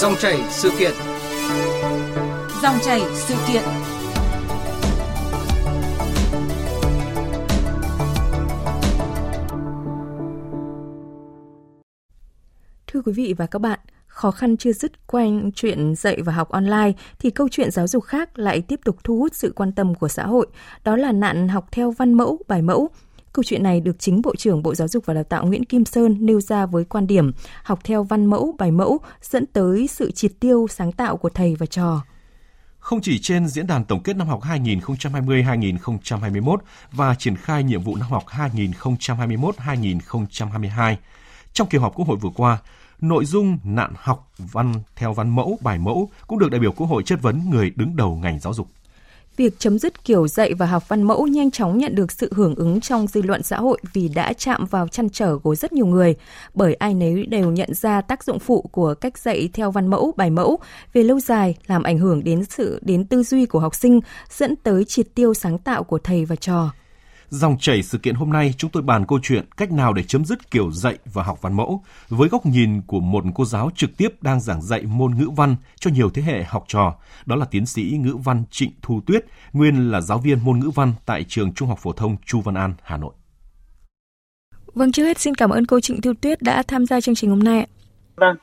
Dòng chảy sự kiện. Dòng chảy sự kiện. Thưa quý vị và các bạn, khó khăn chưa dứt quanh chuyện dạy và học online thì câu chuyện giáo dục khác lại tiếp tục thu hút sự quan tâm của xã hội, đó là nạn học theo văn mẫu, bài mẫu. Câu chuyện này được chính Bộ trưởng Bộ Giáo dục và Đào tạo Nguyễn Kim Sơn nêu ra với quan điểm học theo văn mẫu, bài mẫu dẫn tới sự triệt tiêu sáng tạo của thầy và trò. Không chỉ trên diễn đàn tổng kết năm học 2020-2021 và triển khai nhiệm vụ năm học 2021-2022, trong kỳ họp Quốc hội vừa qua, nội dung nạn học văn theo văn mẫu, bài mẫu cũng được đại biểu Quốc hội chất vấn người đứng đầu ngành giáo dục việc chấm dứt kiểu dạy và học văn mẫu nhanh chóng nhận được sự hưởng ứng trong dư luận xã hội vì đã chạm vào chăn trở của rất nhiều người, bởi ai nấy đều nhận ra tác dụng phụ của cách dạy theo văn mẫu, bài mẫu về lâu dài làm ảnh hưởng đến sự đến tư duy của học sinh, dẫn tới triệt tiêu sáng tạo của thầy và trò. Dòng chảy sự kiện hôm nay chúng tôi bàn câu chuyện cách nào để chấm dứt kiểu dạy và học văn mẫu với góc nhìn của một cô giáo trực tiếp đang giảng dạy môn ngữ văn cho nhiều thế hệ học trò, đó là tiến sĩ ngữ văn Trịnh Thu Tuyết, nguyên là giáo viên môn ngữ văn tại trường Trung học phổ thông Chu Văn An, Hà Nội. Vâng, trước hết xin cảm ơn cô Trịnh Thu Tuyết đã tham gia chương trình hôm nay. Vâng,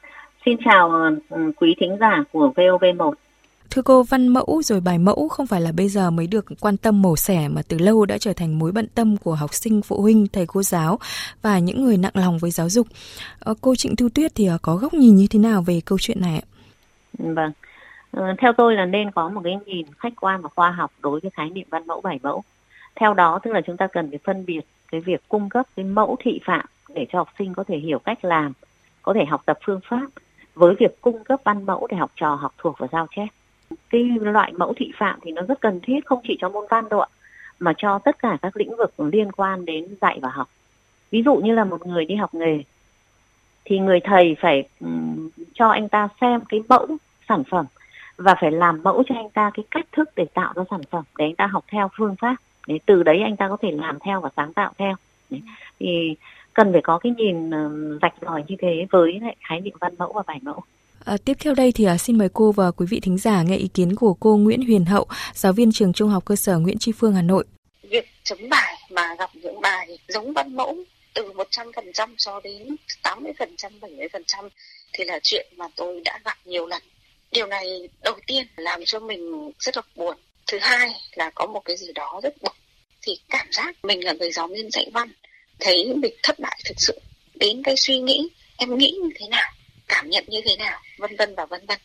xin chào ừ, quý thính giả của VOV1. Thưa cô, văn mẫu rồi bài mẫu không phải là bây giờ mới được quan tâm mổ xẻ mà từ lâu đã trở thành mối bận tâm của học sinh, phụ huynh, thầy cô giáo và những người nặng lòng với giáo dục. Ờ, cô Trịnh Thu Tuyết thì ờ, có góc nhìn như thế nào về câu chuyện này ạ? Vâng, ờ, theo tôi là nên có một cái nhìn khách quan và khoa học đối với khái niệm văn mẫu bài mẫu. Theo đó tức là chúng ta cần phải phân biệt cái việc cung cấp cái mẫu thị phạm để cho học sinh có thể hiểu cách làm, có thể học tập phương pháp với việc cung cấp văn mẫu để học trò học thuộc và giao chép cái loại mẫu thị phạm thì nó rất cần thiết không chỉ cho môn văn đâu ạ mà cho tất cả các lĩnh vực liên quan đến dạy và học. Ví dụ như là một người đi học nghề thì người thầy phải um, cho anh ta xem cái mẫu sản phẩm và phải làm mẫu cho anh ta cái cách thức để tạo ra sản phẩm để anh ta học theo phương pháp. Để từ đấy anh ta có thể làm theo và sáng tạo theo. Đấy. thì cần phải có cái nhìn uh, rạch ròi như thế với lại khái niệm văn mẫu và bài mẫu. À, tiếp theo đây thì à, xin mời cô và quý vị thính giả nghe ý kiến của cô Nguyễn Huyền Hậu, giáo viên trường Trung học cơ sở Nguyễn Tri Phương Hà Nội. Việc chấm bài mà gặp những bài giống văn mẫu từ 100% cho đến 80%, 70% thì là chuyện mà tôi đã gặp nhiều lần. Điều này đầu tiên làm cho mình rất là buồn. Thứ hai là có một cái gì đó rất bực. Thì cảm giác mình là người giáo viên dạy văn, thấy mình thất bại thực sự. Đến cái suy nghĩ em nghĩ như thế nào cảm nhận như thế nào vân vân và vân vân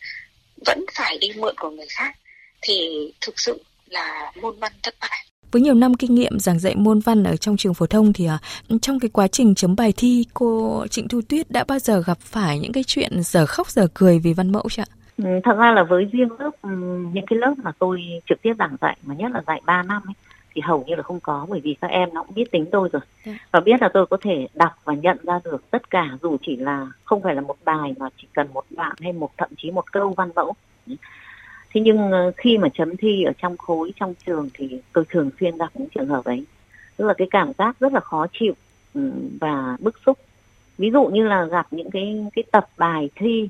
vẫn phải đi mượn của người khác thì thực sự là môn văn thất bại với nhiều năm kinh nghiệm giảng dạy môn văn ở trong trường phổ thông thì uh, trong cái quá trình chấm bài thi cô Trịnh Thu Tuyết đã bao giờ gặp phải những cái chuyện giờ khóc giờ cười vì văn mẫu chưa ạ? Ừ, thật ra là với riêng lớp ừ, những cái lớp mà tôi trực tiếp giảng dạy mà nhất là dạy 3 năm ấy, thì hầu như là không có bởi vì các em nó cũng biết tính tôi rồi. Dạ. và biết là tôi có thể đọc và nhận ra được tất cả dù chỉ là không phải là một bài mà chỉ cần một đoạn hay một thậm chí một câu văn mẫu thế nhưng ờ, khi mà chấm thi ở trong khối trong trường thì tôi thường xuyên gặp những trường hợp ấy tức là cái cảm giác rất là khó chịu ừ, và bức xúc ví dụ như là gặp những cái cái tập bài thi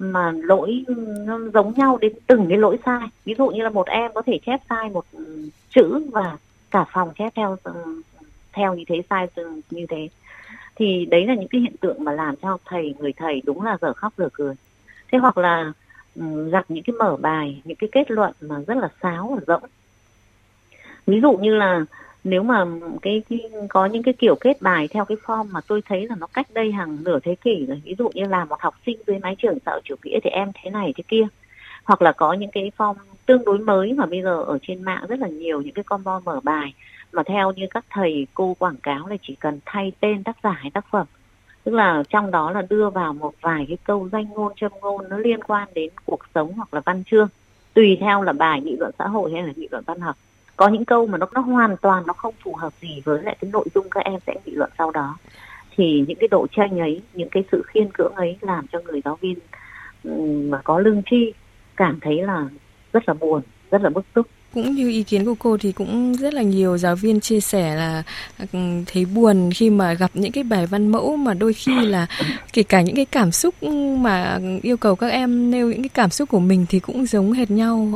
mà lỗi nó giống nhau đến từng cái lỗi sai. Ví dụ như là một em có thể chép sai một ừ, chữ và cả phòng chép theo ừ, theo như thế, sai như thế. Thì đấy là những cái hiện tượng mà làm cho thầy, người thầy đúng là dở khóc dở cười. Thế hoặc là ừ, gặp những cái mở bài, những cái kết luận mà rất là sáo và rỗng. Ví dụ như là nếu mà cái, cái có những cái kiểu kết bài theo cái form mà tôi thấy là nó cách đây hàng nửa thế kỷ rồi ví dụ như là một học sinh dưới mái trường xã hội chủ nghĩa thì em thế này thế kia hoặc là có những cái form tương đối mới mà bây giờ ở trên mạng rất là nhiều những cái combo mở bài mà theo như các thầy cô quảng cáo là chỉ cần thay tên tác giả hay tác phẩm. Tức là trong đó là đưa vào một vài cái câu danh ngôn châm ngôn nó liên quan đến cuộc sống hoặc là văn chương tùy theo là bài nghị luận xã hội hay là nghị luận văn học có những câu mà nó nó hoàn toàn nó không phù hợp gì với lại cái nội dung các em sẽ nghị luận sau đó. Thì những cái độ tranh ấy, những cái sự khiên cưỡng ấy làm cho người giáo viên mà có lương tri cảm thấy là rất là buồn, rất là bức xúc cũng như ý kiến của cô thì cũng rất là nhiều giáo viên chia sẻ là ừ, thấy buồn khi mà gặp những cái bài văn mẫu mà đôi khi là kể cả những cái cảm xúc mà yêu cầu các em nêu những cái cảm xúc của mình thì cũng giống hệt nhau.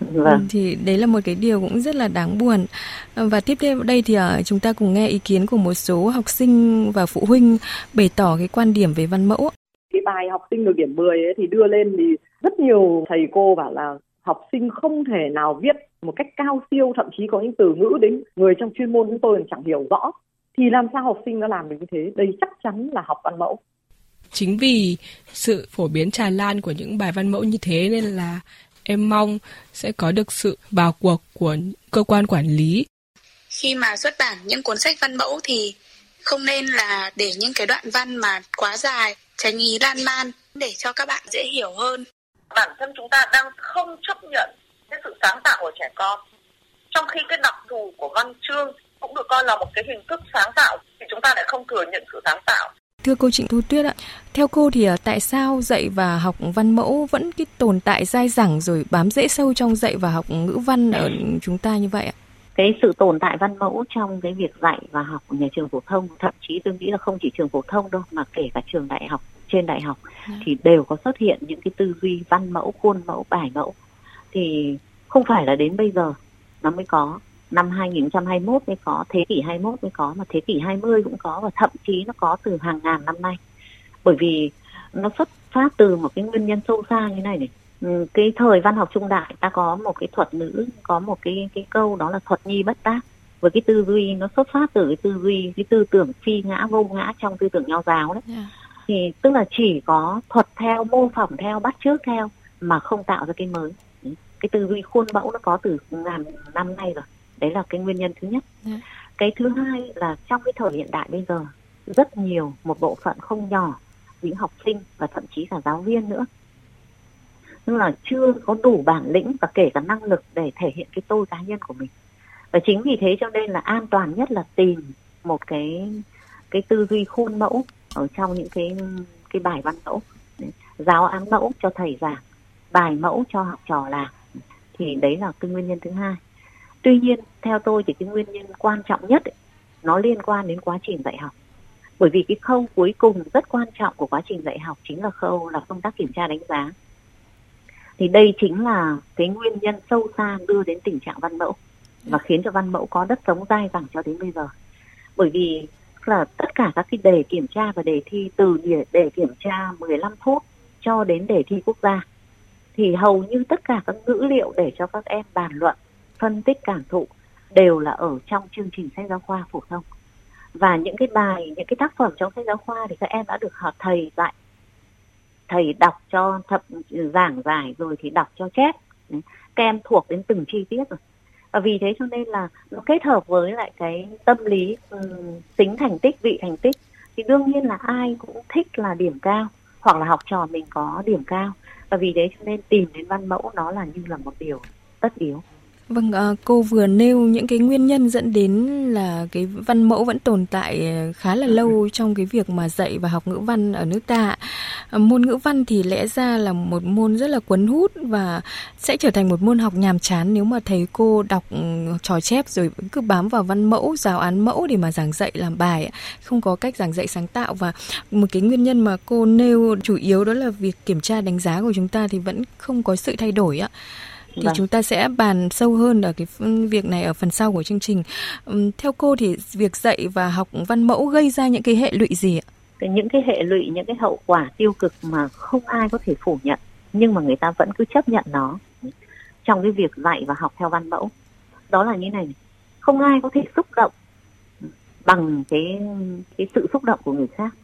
Vâng. thì đấy là một cái điều cũng rất là đáng buồn. Và tiếp theo đây thì uh, chúng ta cùng nghe ý kiến của một số học sinh và phụ huynh bày tỏ cái quan điểm về văn mẫu cái bài học sinh được điểm 10 ấy thì đưa lên thì rất nhiều thầy cô bảo là học sinh không thể nào viết một cách cao siêu thậm chí có những từ ngữ đến người trong chuyên môn chúng tôi chẳng hiểu rõ. Thì làm sao học sinh nó làm được như thế? Đây chắc chắn là học văn mẫu. Chính vì sự phổ biến tràn lan của những bài văn mẫu như thế nên là em mong sẽ có được sự vào cuộc của cơ quan quản lý. Khi mà xuất bản những cuốn sách văn mẫu thì không nên là để những cái đoạn văn mà quá dài tránh ý lan man để cho các bạn dễ hiểu hơn. Bản thân chúng ta đang không chấp nhận cái sự sáng tạo của trẻ con trong khi cái đặc thù của văn chương cũng được coi là một cái hình thức sáng tạo thì chúng ta lại không thừa nhận sự sáng tạo Thưa cô Trịnh Thu Tuyết ạ, theo cô thì à, tại sao dạy và học văn mẫu vẫn cái tồn tại dai dẳng rồi bám rễ sâu trong dạy và học ngữ văn ở chúng ta như vậy ạ? Cái sự tồn tại văn mẫu trong cái việc dạy và học ở nhà trường phổ thông, thậm chí tôi nghĩ là không chỉ trường phổ thông đâu mà kể cả trường đại học, trên đại học à. thì đều có xuất hiện những cái tư duy văn mẫu, khuôn mẫu, bài mẫu. Thì không phải là đến bây giờ nó mới có năm 2021 mới có, thế kỷ 21 mới có, mà thế kỷ 20 cũng có và thậm chí nó có từ hàng ngàn năm nay. Bởi vì nó xuất phát từ một cái nguyên nhân sâu xa như này này. Ừ, cái thời văn học trung đại ta có một cái thuật ngữ, có một cái cái câu đó là thuật nhi bất tác. Với cái tư duy nó xuất phát từ cái tư duy, cái tư tưởng phi ngã vô ngã trong tư tưởng nho giáo đấy. Yeah. Thì tức là chỉ có thuật theo, mô phỏng theo, bắt chước theo mà không tạo ra cái mới. Cái tư duy khuôn mẫu nó có từ ngàn năm nay rồi. Đấy là cái nguyên nhân thứ nhất. Yeah. Dạ. cái thứ hai là trong cái thời hiện đại bây giờ rất nhiều một bộ phận không nhỏ những học sinh và thậm chí cả giáo viên nữa. Nhưng là chưa có đủ bản lĩnh và kể cả năng lực để thể hiện cái tôi cá nhân của mình. Và chính vì thế cho nên là an toàn nhất là tìm một cái cái tư duy khuôn mẫu ở trong những cái cái bài văn mẫu. Giáo án mẫu cho thầy giảng bài mẫu cho học trò làm thì đấy là cái nguyên nhân thứ hai. Tuy nhiên theo tôi thì cái nguyên nhân quan trọng nhất ấy, nó liên quan đến quá trình dạy học. Bởi vì cái khâu cuối cùng rất quan trọng của quá trình dạy học chính là khâu là công tác kiểm tra đánh giá. Thì đây chính là cái nguyên nhân sâu xa đưa đến tình trạng văn mẫu và khiến cho văn mẫu có đất sống dai dẳng cho đến bây giờ. Bởi vì là tất cả các cái đề kiểm tra và đề thi từ đề kiểm tra 15 phút cho đến đề thi quốc gia thì hầu như tất cả các ngữ liệu để cho các em bàn luận phân tích cảm thụ đều là ở trong chương trình sách giáo khoa phổ thông. Và những cái bài những cái tác phẩm trong sách giáo khoa thì các em đã được học thầy dạy thầy đọc cho thập giảng giải rồi thì đọc cho chép. Các em thuộc đến từng chi tiết rồi. Và vì thế cho nên là nó kết hợp với lại cái tâm lý um, tính thành tích vị thành tích thì đương nhiên là ai cũng thích là điểm cao hoặc là học trò mình có điểm cao. Và vì thế cho nên tìm đến văn mẫu nó là như là một điều tất yếu. Vâng, à, cô vừa nêu những cái nguyên nhân dẫn đến là cái văn mẫu vẫn tồn tại ờ, khá là lâu trong cái việc mà dạy và học ngữ văn ở nước ta. À, môn ngữ văn thì lẽ ra là một môn rất là cuốn hút và sẽ trở thành một môn học nhàm chán nếu mà thầy cô đọc ừ, trò chép rồi cứ bám vào văn mẫu, giáo án mẫu để mà giảng dạy làm bài, không có cách giảng dạy sáng tạo và một cái nguyên nhân mà cô nêu chủ yếu đó là việc kiểm tra đánh giá của chúng ta thì vẫn không có sự thay đổi ạ thì vâng. chúng ta sẽ bàn sâu hơn ở cái việc này ở phần sau của chương trình. Theo cô thì việc dạy và học văn mẫu gây ra những cái hệ lụy gì ạ? Những cái hệ lụy, những cái hậu quả tiêu cực mà không ai có thể phủ nhận, nhưng mà người ta vẫn cứ chấp nhận nó trong cái việc dạy và học theo văn mẫu. Đó là như này, không ai có thể xúc động bằng cái cái sự xúc động của người khác.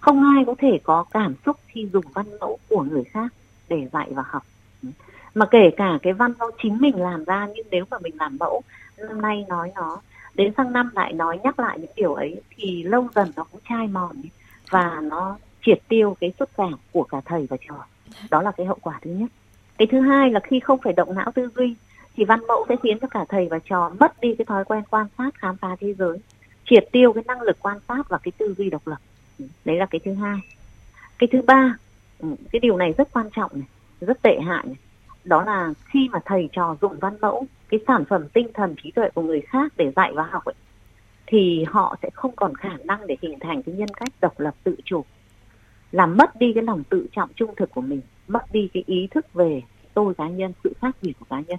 Không ai có thể có cảm xúc khi dùng văn mẫu của người khác để dạy và học mà kể cả cái văn do chính mình làm ra, nhưng nếu mà mình làm mẫu, năm nay nói nó, đến sang năm lại nói nhắc lại những điều ấy, thì lâu dần nó cũng chai mòn và nó triệt tiêu cái xuất cảm của cả thầy và trò. Đó là cái hậu quả thứ nhất. Cái thứ hai là khi không phải động não tư duy, thì văn mẫu sẽ khiến cho cả thầy và trò mất đi cái thói quen quan sát, khám phá thế giới, triệt tiêu cái năng lực quan sát và cái tư duy độc lập. Đấy là cái thứ hai. Cái thứ ba ừ, cái điều này rất quan trọng này, rất tệ hại này đó là khi mà thầy trò dụng văn mẫu cái sản phẩm tinh thần trí tuệ của người khác để dạy và học ấy, thì họ sẽ không còn khả năng để hình thành cái nhân cách độc lập tự chủ làm mất đi cái lòng tự trọng trung thực của mình mất đi cái ý thức về tôi cá nhân sự khác biệt của cá nhân.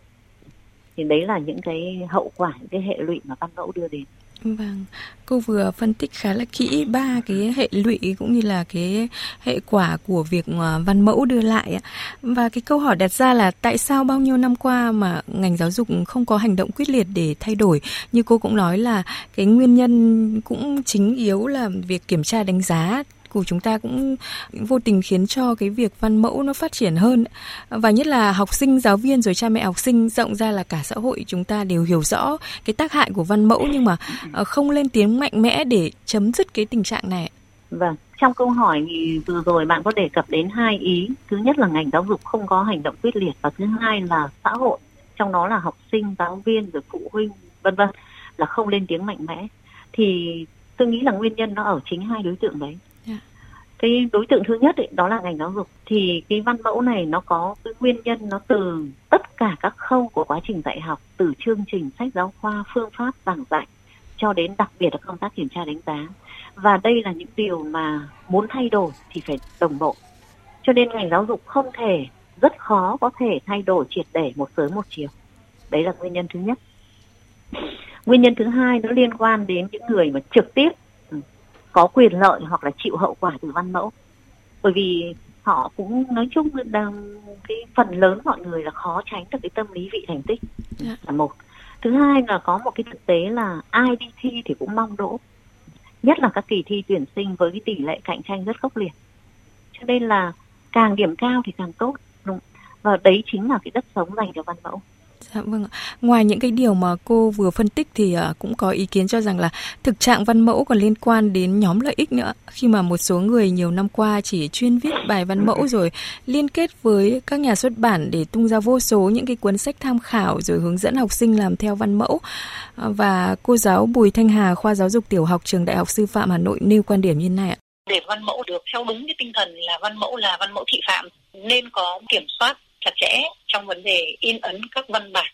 Thì đấy là những cái hậu quả những cái hệ lụy mà văn mẫu đưa đến. Vâng, cô vừa phân tích khá là kỹ ba cái hệ lụy cũng như là cái hệ quả của việc ờ, văn mẫu đưa lại Và cái câu hỏi đặt ra là tại sao bao nhiêu năm qua mà ngành giáo dục không có hành động quyết liệt để thay đổi? Như cô cũng nói là cái nguyên nhân cũng chính yếu là việc kiểm tra đánh giá của chúng ta cũng vô tình khiến cho cái việc văn mẫu nó phát triển hơn. Và nhất là học sinh, giáo viên rồi cha mẹ học sinh, rộng ra là cả xã hội chúng ta đều hiểu rõ cái tác hại của văn mẫu nhưng mà ờ, không lên tiếng mạnh mẽ để chấm dứt cái tình trạng này vâng trong câu hỏi thì vừa rồi bạn có đề cập đến hai ý. Thứ nhất là ngành giáo dục không có hành động quyết liệt và thứ hai là xã hội, trong đó là học sinh, giáo viên rồi phụ huynh, vân vân, là không lên tiếng mạnh mẽ. Thì tôi nghĩ là nguyên nhân nó ở chính hai đối tượng đấy cái đối tượng thứ nhất ấy, đó là ngành giáo dục. Thì cái văn mẫu này nó có cái nguyên nhân nó từ tất cả các khâu của quá trình dạy học từ chương trình sách giáo khoa phương pháp giảng dạy cho đến đặc biệt là công tác kiểm tra đánh giá. Và đây là những điều mà muốn thay đổi thì phải đồng bộ. Cho nên ngành giáo dục không thể rất khó có thể thay đổi triệt để một sớm một chiều. Đấy là nguyên nhân thứ nhất. Nguyên nhân thứ hai nó liên quan đến những người mà trực tiếp có quyền lợi hoặc là chịu hậu quả từ văn mẫu bởi vì họ cũng nói chung là cái phần lớn mọi người là khó tránh được cái tâm lý vị thành tích yeah. Dạ. là một thứ hai là có một cái thực tế là ai đi thi thì cũng mong đỗ nhất là các kỳ thi tuyển sinh với cái tỷ lệ cạnh tranh rất khốc liệt cho nên là càng điểm cao thì càng tốt đúng và đấy chính là cái đất sống dành cho văn mẫu Dạ vâng ạ. Ngoài những cái điều mà cô vừa phân tích thì uh, cũng có ý kiến cho rằng là thực trạng văn mẫu còn liên quan đến nhóm lợi ích nữa. Khi mà một số người nhiều năm qua chỉ chuyên viết bài văn mẫu rồi liên kết với các nhà xuất bản để tung ra vô số những cái cuốn sách tham khảo rồi hướng dẫn học sinh làm theo văn mẫu. Uh, và cô giáo Bùi Thanh Hà khoa giáo dục tiểu học trường Đại học Sư phạm Hà Nội nêu quan điểm như này ạ. Để văn mẫu được theo đúng cái tinh thần là văn mẫu là văn mẫu thị phạm nên có kiểm soát chặt chẽ trong vấn đề in ấn các văn bản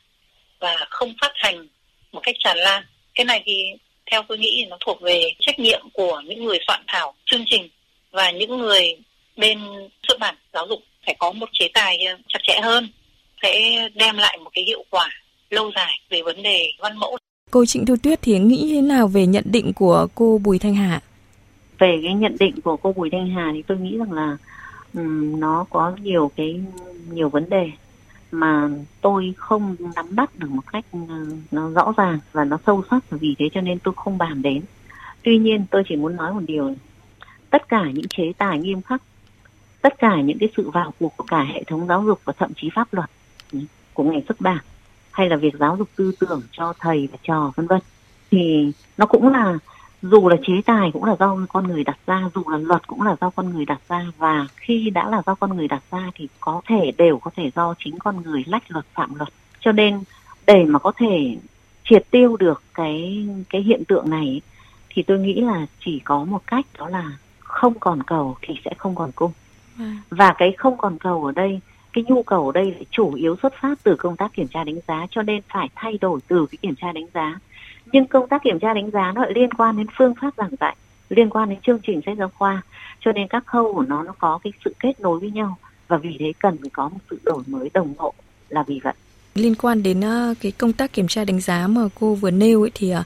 và không phát hành một cách tràn lan. Cái này thì theo tôi nghĩ nó thuộc về trách nhiệm của những người soạn thảo chương trình và những người bên xuất bản giáo dục phải có một chế tài chặt chẽ hơn sẽ đem lại một cái hiệu quả lâu dài về vấn đề văn mẫu. Cô Trịnh Thu Tuyết thì nghĩ thế nào về nhận định của cô Bùi Thanh Hà? Về cái nhận định của cô Bùi Thanh Hà thì tôi nghĩ rằng là um, nó có nhiều cái nhiều vấn đề mà tôi không nắm bắt được một cách ờ, nó rõ ràng và nó sâu sắc vì thế cho nên tôi không bàn đến. Tuy nhiên tôi chỉ muốn nói một điều tất cả những chế tài nghiêm khắc, tất cả những cái sự vào cuộc của cả hệ thống giáo dục và thậm chí pháp luật ừ, của ngành xuất bản, hay là việc giáo dục tư tưởng cho thầy và trò, vân vân, thì nó cũng là dù là chế tài cũng là do con người đặt ra dù là luật cũng là do con người đặt ra và khi đã là do con người đặt ra thì có thể đều có thể do chính con người lách luật phạm luật. Cho nên để mà có thể triệt tiêu được cái cái hiện tượng này thì tôi nghĩ là chỉ có một cách đó là không còn cầu thì sẽ không còn cung. À. và cái không còn cầu ở đây cái nhu cầu ở đây chủ yếu xuất phát từ công tác kiểm tra đánh giá cho nên phải thay đổi từ cái kiểm tra đánh giá nhưng công tác kiểm tra đánh giá nó lại liên quan đến phương pháp giảng dạy, liên quan đến chương trình sách giáo khoa. Cho nên các khâu của nó nó có cái sự kết nối với nhau. Và vì thế cần phải có một sự đổi mới đồng bộ là vì vậy liên quan đến ờ, cái công tác kiểm tra đánh giá mà cô vừa nêu ấy thì ờ,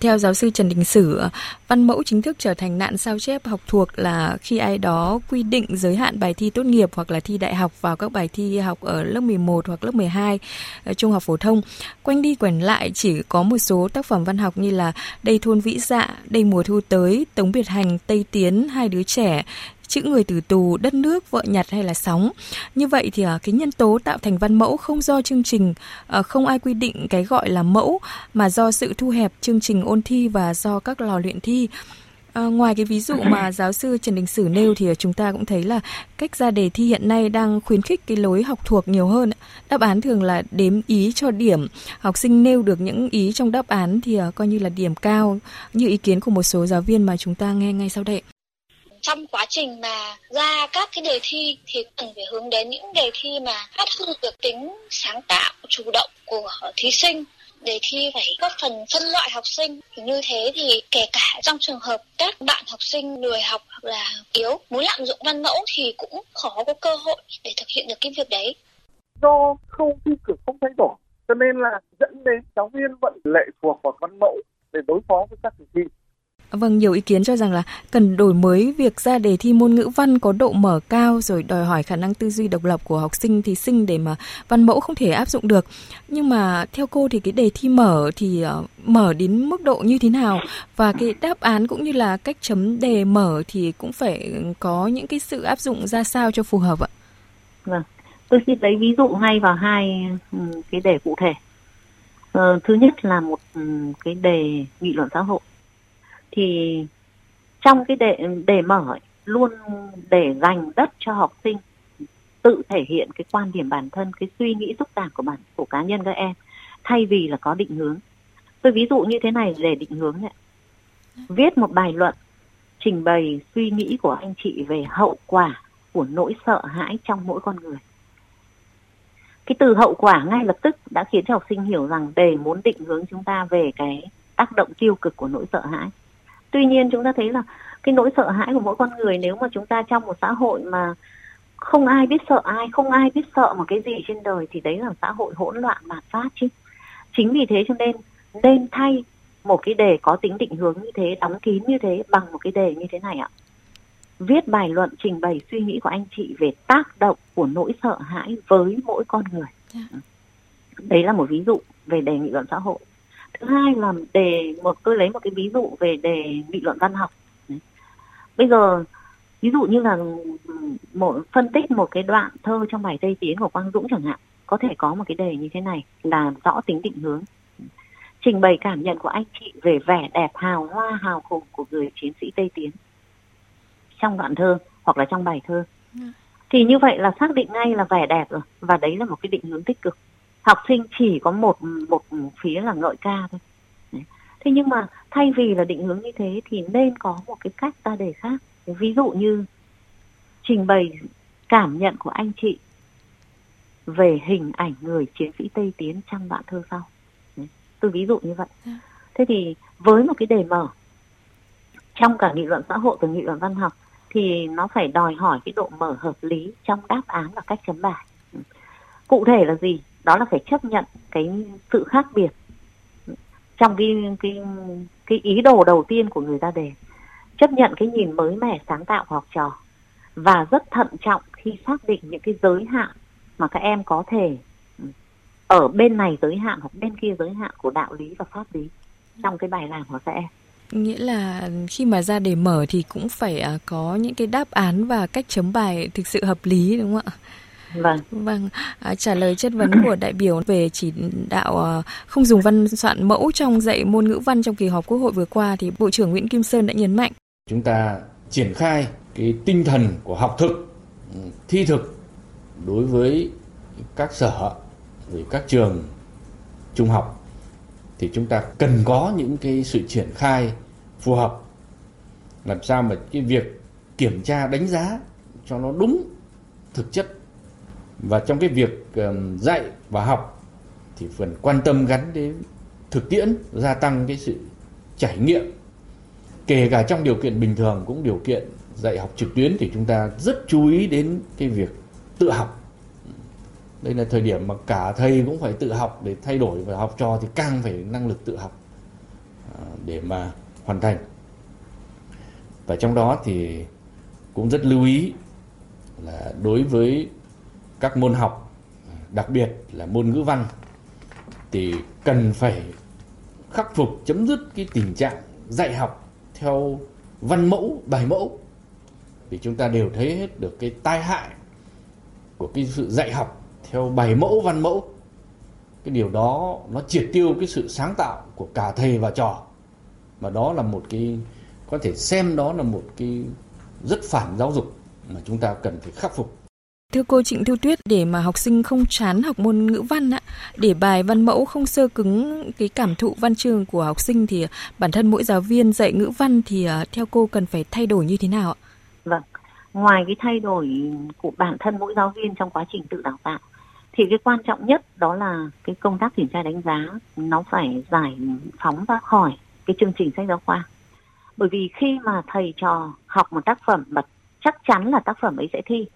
theo giáo sư Trần Đình Sử ờ, văn mẫu chính thức trở thành nạn sao chép học thuộc là khi ai đó quy định giới hạn bài thi tốt nghiệp hoặc là thi đại học vào các bài thi học ở lớp 11 hoặc lớp 12 trung học phổ thông. Quanh đi quẩn lại chỉ có một số tác phẩm văn học như là đây thôn vĩ dạ đây mùa thu tới, tống biệt hành, tây tiến, hai đứa trẻ chữ người từ tù, đất nước, vợ nhặt hay là sóng. Như vậy thì à, cái nhân tố tạo thành văn mẫu không do chương trình, à, không ai quy định cái gọi là mẫu mà do sự thu hẹp chương trình ôn thi và do các lò luyện thi. À, ngoài cái ví dụ mà giáo sư Trần Đình Sử nêu thì chúng ta cũng thấy là cách ra đề thi hiện nay đang khuyến khích cái lối học thuộc nhiều hơn. Đáp án thường là đếm ý cho điểm. Học sinh nêu được những ý trong đáp án thì coi như là điểm cao như ý kiến của một số giáo viên mà chúng ta nghe ngay sau đây trong quá trình mà ra các cái đề thi thì cần phải hướng đến những đề thi mà phát huy được tính sáng tạo, chủ động của thí sinh. Đề thi phải góp phần phân loại học sinh. Thì như thế thì kể cả trong trường hợp các bạn học sinh lười học hoặc là yếu, muốn lạm dụng văn mẫu thì cũng khó có cơ hội để thực hiện được cái việc đấy. Do khâu thi cử không thay đổi, cho nên là dẫn đến giáo viên vẫn lệ thuộc vào văn mẫu để đối phó với các kỳ thi. Vâng, nhiều ý kiến cho rằng là cần đổi mới việc ra đề thi môn ngữ văn có độ mở cao rồi đòi hỏi khả năng tư duy độc lập của học sinh thí sinh để mà văn mẫu không thể áp dụng được. Nhưng mà theo cô thì cái đề thi mở thì ờ, mở đến mức độ như thế nào và cái đáp án cũng như là cách chấm đề mở thì cũng phải có những cái sự áp dụng ra sao cho phù hợp ạ? Vâng, tôi xin lấy ví dụ ngay vào hai ừ, cái đề cụ thể. Ờ, thứ nhất là một ừ, cái đề nghị luận xã hội thì trong cái đề đề mở luôn để dành đất cho học sinh, tự thể hiện cái quan điểm bản thân, cái suy nghĩ xúc cảm của bản, của cá nhân các em, thay vì là có định hướng. Tôi ví dụ như thế này để định hướng này. Viết một bài luận, trình bày suy nghĩ của anh chị về hậu quả của nỗi sợ hãi trong mỗi con người. Cái từ hậu quả ngay lập tức đã khiến cho học sinh hiểu rằng đề muốn định hướng chúng ta về cái tác động tiêu cực của nỗi sợ hãi tuy nhiên chúng ta thấy là cái nỗi sợ hãi của mỗi con người nếu mà chúng ta trong một xã hội mà không ai biết sợ ai không ai biết sợ một cái gì trên đời thì đấy là xã hội hỗn loạn mạt phát chứ. Chính vì thế cho nên nên thay một cái đề có tính định hướng như thế đóng kín như thế bằng một cái đề như thế này ạ. Viết bài luận trình bày suy nghĩ của anh chị về tác động của nỗi sợ hãi với mỗi con người. Dạ. đấy là một ví dụ về đề nghị luận xã hội thứ hai là đề một tôi lấy một cái ví dụ về đề nghị luận văn học. Bây giờ ví dụ như là một phân tích một cái đoạn thơ trong bài tây tiến của quang dũng chẳng hạn có thể có một cái đề như thế này là rõ tính định hướng. Trình bày cảm nhận của anh chị về vẻ đẹp hào hoa hào hùng của người chiến sĩ tây tiến trong đoạn thơ hoặc là trong bài thơ. Thì như vậy là xác định ngay là vẻ đẹp rồi và đấy là một cái định hướng tích cực học sinh chỉ có một một phía là ngợi ca thôi. Thế nhưng mà thay vì là định hướng như thế thì nên có một cái cách ta đề khác. Ví dụ như trình bày cảm nhận của anh chị về hình ảnh người chiến sĩ tây tiến trong đoạn thơ sau. Tôi ví dụ như vậy. Dạ. thế thì với một cái đề mở trong cả nghị luận xã hội và nghị luận văn học thì nó phải đòi hỏi cái độ mở hợp lý trong đáp án và cách chấm bài. Cụ thể là gì đó là phải chấp nhận cái sự khác biệt trong cái cái cái ý đồ đầu tiên của người ra đề chấp nhận cái nhìn mới mẻ, sáng tạo của học trò. Và rất thận trọng khi xác định những cái giới hạn mà các em có thể ở bên này giới hạn hoặc bên kia giới hạn của đạo lý và pháp lý trong cái bài làm của các em. Nghĩa là khi mà ra đề mở thì cũng phải à, có những cái đáp án và cách chấm bài thực sự hợp lý, đúng không ạ? Vâng. Vâng, à, trả lời chất vấn của đại biểu về chỉ đạo à, không dùng văn soạn mẫu trong dạy môn ngữ văn trong kỳ họp Quốc hội vừa qua thì Bộ trưởng Nguyễn Kim Sơn đã nhấn mạnh. Chúng ta triển khai cái tinh thần của học thực, thi thực đối với các sở, với các trường trung học thì chúng ta cần có những cái sự triển khai phù hợp làm sao mà cái việc kiểm tra đánh giá cho nó đúng thực chất và trong cái việc dạy và học thì phần quan tâm gắn đến thực tiễn, gia tăng cái sự trải nghiệm. Kể cả trong điều kiện bình thường cũng điều kiện dạy học trực tuyến thì chúng ta rất chú ý đến cái việc tự học. Đây là thời điểm mà cả thầy cũng phải tự học để thay đổi và học trò thì càng phải năng lực tự học à, để mà hoàn thành. Và trong đó thì cũng rất lưu ý là đối với các môn học, đặc biệt là môn ngữ văn, thì cần phải khắc phục, chấm dứt cái tình trạng dạy học theo văn mẫu, bài mẫu thì chúng ta đều thấy hết được cái tai hại của cái sự dạy học theo bài mẫu, văn mẫu. Cái điều đó nó triệt tiêu cái sự sáng tạo của cả thầy và trò. Mà đó là một cái, có thể xem đó là một cái rất phản giáo dục mà chúng ta cần phải khắc phục. Thưa cô Trịnh Thu Tuyết, để mà học sinh không chán học môn ngữ văn ạ, để bài văn mẫu không sơ cứng cái cảm thụ văn chương của học sinh thì à, bản thân mỗi giáo viên dạy ngữ văn thì à, theo cô cần phải thay đổi như thế nào ạ? Vâng, ngoài cái thay đổi của bản thân mỗi giáo viên trong quá trình tự đào tạo thì cái quan trọng nhất đó là cái công tác kiểm tra đánh giá nó phải giải phóng ra khỏi cái chương trình sách giáo khoa bởi vì khi mà thầy trò học một tác phẩm mà chắc chắn là tác phẩm ấy sẽ thi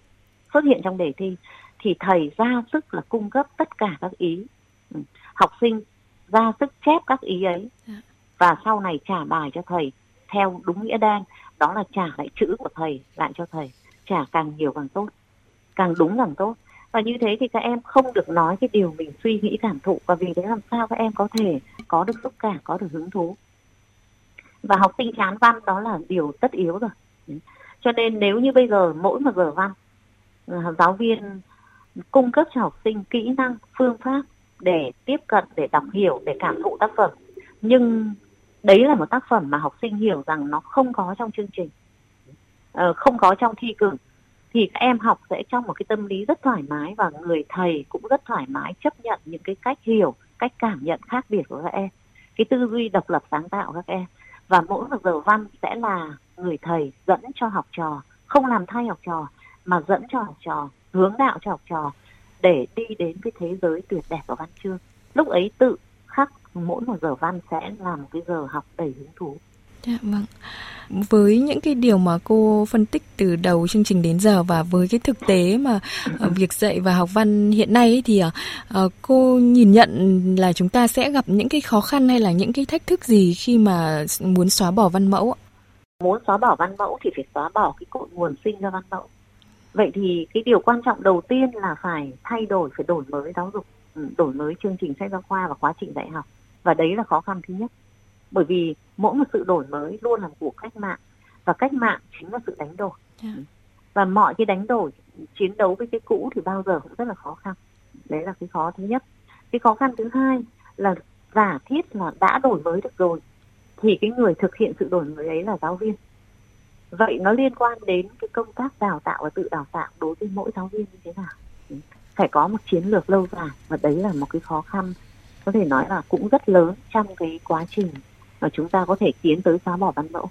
xuất hiện trong đề thi thì thầy ra sức là cung cấp tất cả các ý. Ừ, học sinh ra sức chép các ý ấy. Dạ. và sau này trả bài cho thầy theo đúng nghĩa đen đó là trả lại chữ của thầy lại cho thầy. Trả càng nhiều càng tốt càng đúng càng tốt. Và như thế thì các em không được nói cái điều mình suy nghĩ cảm thụ và vì thế làm sao các em có thể có được xúc cảm có được hứng thú. Và học sinh chán văn đó là điều tất yếu rồi. Cho nên nếu như bây giờ mỗi một giờ văn Ờ, giáo viên cung cấp cho học sinh kỹ năng, phương pháp để tiếp cận, để đọc hiểu, để cảm thụ tác phẩm. Nhưng đấy là một tác phẩm mà học sinh hiểu rằng nó không có trong chương trình. Ờ, không có trong thi cử. Thì các em học sẽ trong một cái tâm lý rất thoải mái và người thầy cũng rất thoải mái chấp nhận những cái cách hiểu, cách cảm nhận khác biệt của các em. Cái tư duy độc lập sáng tạo các em. Và mỗi một giờ văn sẽ là người thầy dẫn cho học trò, không làm thay học trò mà dẫn cho học trò hướng đạo cho học trò để đi đến cái thế giới tuyệt đẹp của văn chương lúc ấy tự khắc mỗi một giờ văn sẽ là một cái giờ học đầy hứng thú Dạ vâng. Với những cái điều mà cô phân tích từ đầu chương trình đến giờ và với cái thực tế mà uh, việc dạy và học văn hiện nay ấy, thì uh, cô nhìn nhận là chúng ta sẽ gặp những cái khó khăn hay là những cái thách thức gì khi mà muốn xóa bỏ văn mẫu? Muốn xóa bỏ văn mẫu thì phải xóa bỏ cái cội nguồn sinh ra văn mẫu. Vậy thì cái điều quan trọng đầu tiên là phải thay đổi, phải đổi mới giáo dục, ừ, đổi mới chương trình sách giáo khoa và quá trình dạy học. Và đấy là khó khăn thứ nhất bởi vì mỗi một sự đổi mới luôn là một cuộc cách mạng và cách mạng chính là sự đánh đổi yeah. Dạ. và mọi cái đánh đổi chiến đấu với cái cũ thì bao giờ cũng rất là khó khăn đấy là cái khó thứ nhất cái khó khăn thứ hai là giả thiết là đã đổi mới được rồi thì cái người thực hiện sự đổi mới ấy là giáo viên vậy nó liên quan đến cái công tác đào tạo và tự đào tạo đối với mỗi giáo viên như thế nào phải có một chiến lược lâu dài và đấy là một cái khó khăn, có thể nói là cũng rất lớn trong cái quá trình mà chúng ta có thể tiến tới xóa bỏ văn mẫu.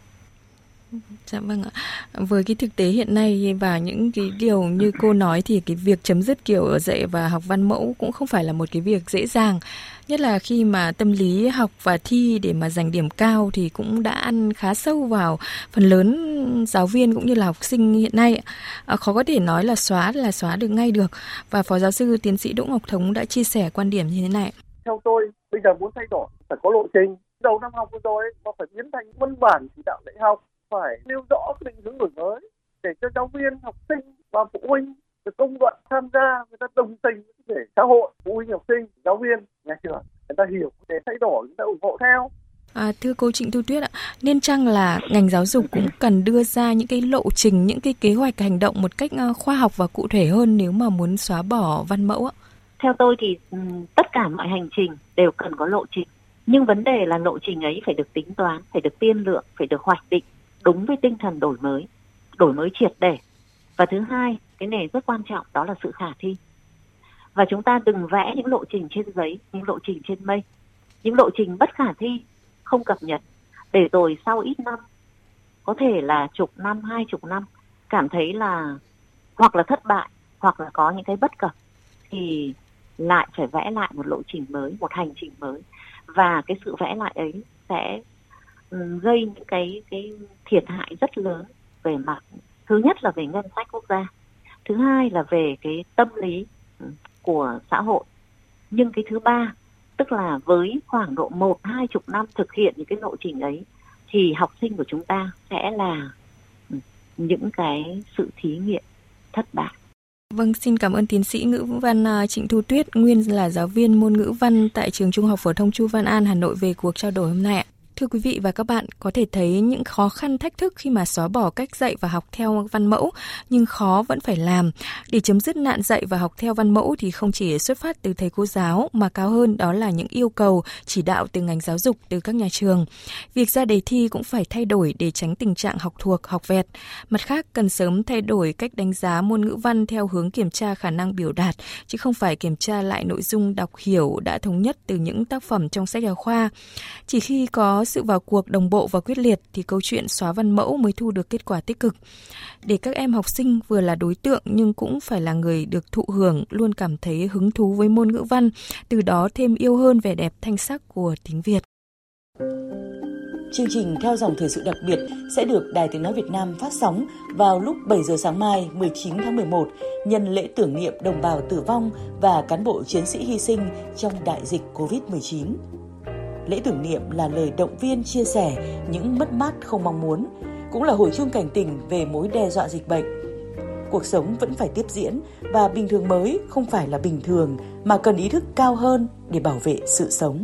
Dạ vâng ạ. Với cái thực tế hiện nay và những cái điều như cô nói thì cái việc chấm dứt kiểu ở dạy và học văn mẫu cũng không phải là một cái việc dễ dàng. Nhất là khi mà tâm lý học và thi để mà giành điểm cao thì cũng đã ăn khá sâu vào phần lớn giáo viên cũng như là học sinh hiện nay. À, khó có thể nói là xóa là xóa được ngay được. Và Phó Giáo sư Tiến sĩ Đỗ Ngọc Thống đã chia sẻ quan điểm như thế này. Theo tôi, bây giờ muốn thay đổi phải có lộ trình đầu năm học vừa rồi nó phải biến thành văn bản chỉ đạo dạy học phải nêu rõ định hướng đổi mới để cho giáo viên học sinh và phụ huynh được công luận tham gia người ta đồng tình để xã hội phụ huynh học sinh giáo viên nhà trường người ta hiểu để thay đổi người ta ủng hộ theo À, thưa cô Trịnh Thu Tuyết ạ, nên chăng là ngành giáo dục cũng cần đưa ra những cái lộ trình, những cái kế hoạch hành động một cách ờ, khoa học và cụ thể hơn nếu mà muốn xóa bỏ văn mẫu ạ? Theo tôi thì tất cả mọi hành trình đều cần có lộ trình nhưng vấn đề là lộ trình ấy phải được tính toán phải được tiên lượng phải được hoạch định đúng với tinh thần đổi mới đổi mới triệt để. Và thứ hai, cái này rất quan trọng, đó là sự khả thi. Và chúng ta đừng vẽ những lộ trình trên giấy, những lộ trình trên mây. Những lộ trình bất khả thi, không cập nhật, để rồi sau ít năm, có thể là chục năm, hai chục năm, cảm thấy là hoặc là thất bại, hoặc là có những cái bất cập, thì lại phải vẽ lại một lộ trình mới, một hành trình mới. Và cái sự vẽ lại ấy sẽ gây những cái cái thiệt hại rất lớn về mặt thứ nhất là về ngân sách quốc gia thứ hai là về cái tâm lý của xã hội nhưng cái thứ ba tức là với khoảng độ một hai chục năm thực hiện những cái lộ trình ấy thì học sinh của chúng ta sẽ là những cái sự thí nghiệm thất bại Vâng, xin cảm ơn tiến sĩ ngữ văn à, Trịnh Thu Tuyết, nguyên là giáo viên môn ngữ văn tại trường Trung học phổ thông Chu Văn An, Hà Nội về cuộc trao đổi hôm nay ạ. Thưa quý vị và các bạn, có thể thấy những khó khăn thách thức khi mà xóa bỏ cách dạy và học theo văn mẫu, nhưng khó vẫn phải làm. Để chấm dứt nạn dạy và học theo văn mẫu thì không chỉ xuất phát từ thầy cô giáo mà cao hơn đó là những yêu cầu chỉ đạo từ ngành giáo dục từ các nhà trường. Việc ra đề thi cũng phải thay đổi để tránh tình trạng học thuộc, học vẹt. Mặt khác, cần sớm thay đổi cách đánh giá môn ngữ văn theo hướng kiểm tra khả năng biểu đạt, chứ không phải kiểm tra lại nội dung đọc hiểu đã thống nhất từ những tác phẩm trong sách giáo khoa. Chỉ khi có sự vào cuộc đồng bộ và quyết liệt thì câu chuyện xóa văn mẫu mới thu được kết quả tích cực. Để các em học sinh vừa là đối tượng nhưng cũng phải là người được thụ hưởng, luôn cảm thấy hứng thú với môn ngữ văn, từ đó thêm yêu hơn vẻ đẹp thanh sắc của tiếng Việt. Chương trình theo dòng thời sự đặc biệt sẽ được Đài Tiếng Nói Việt Nam phát sóng vào lúc 7 giờ sáng mai 19 tháng 11 nhân lễ tưởng niệm đồng bào tử vong và cán bộ chiến sĩ hy sinh trong đại dịch COVID-19. Lễ tưởng niệm là lời động viên chia sẻ những mất mát không mong muốn, cũng là hồi chuông cảnh tỉnh về mối đe dọa dịch bệnh. Cuộc sống vẫn phải tiếp diễn và bình thường mới không phải là bình thường mà cần ý thức cao hơn để bảo vệ sự sống.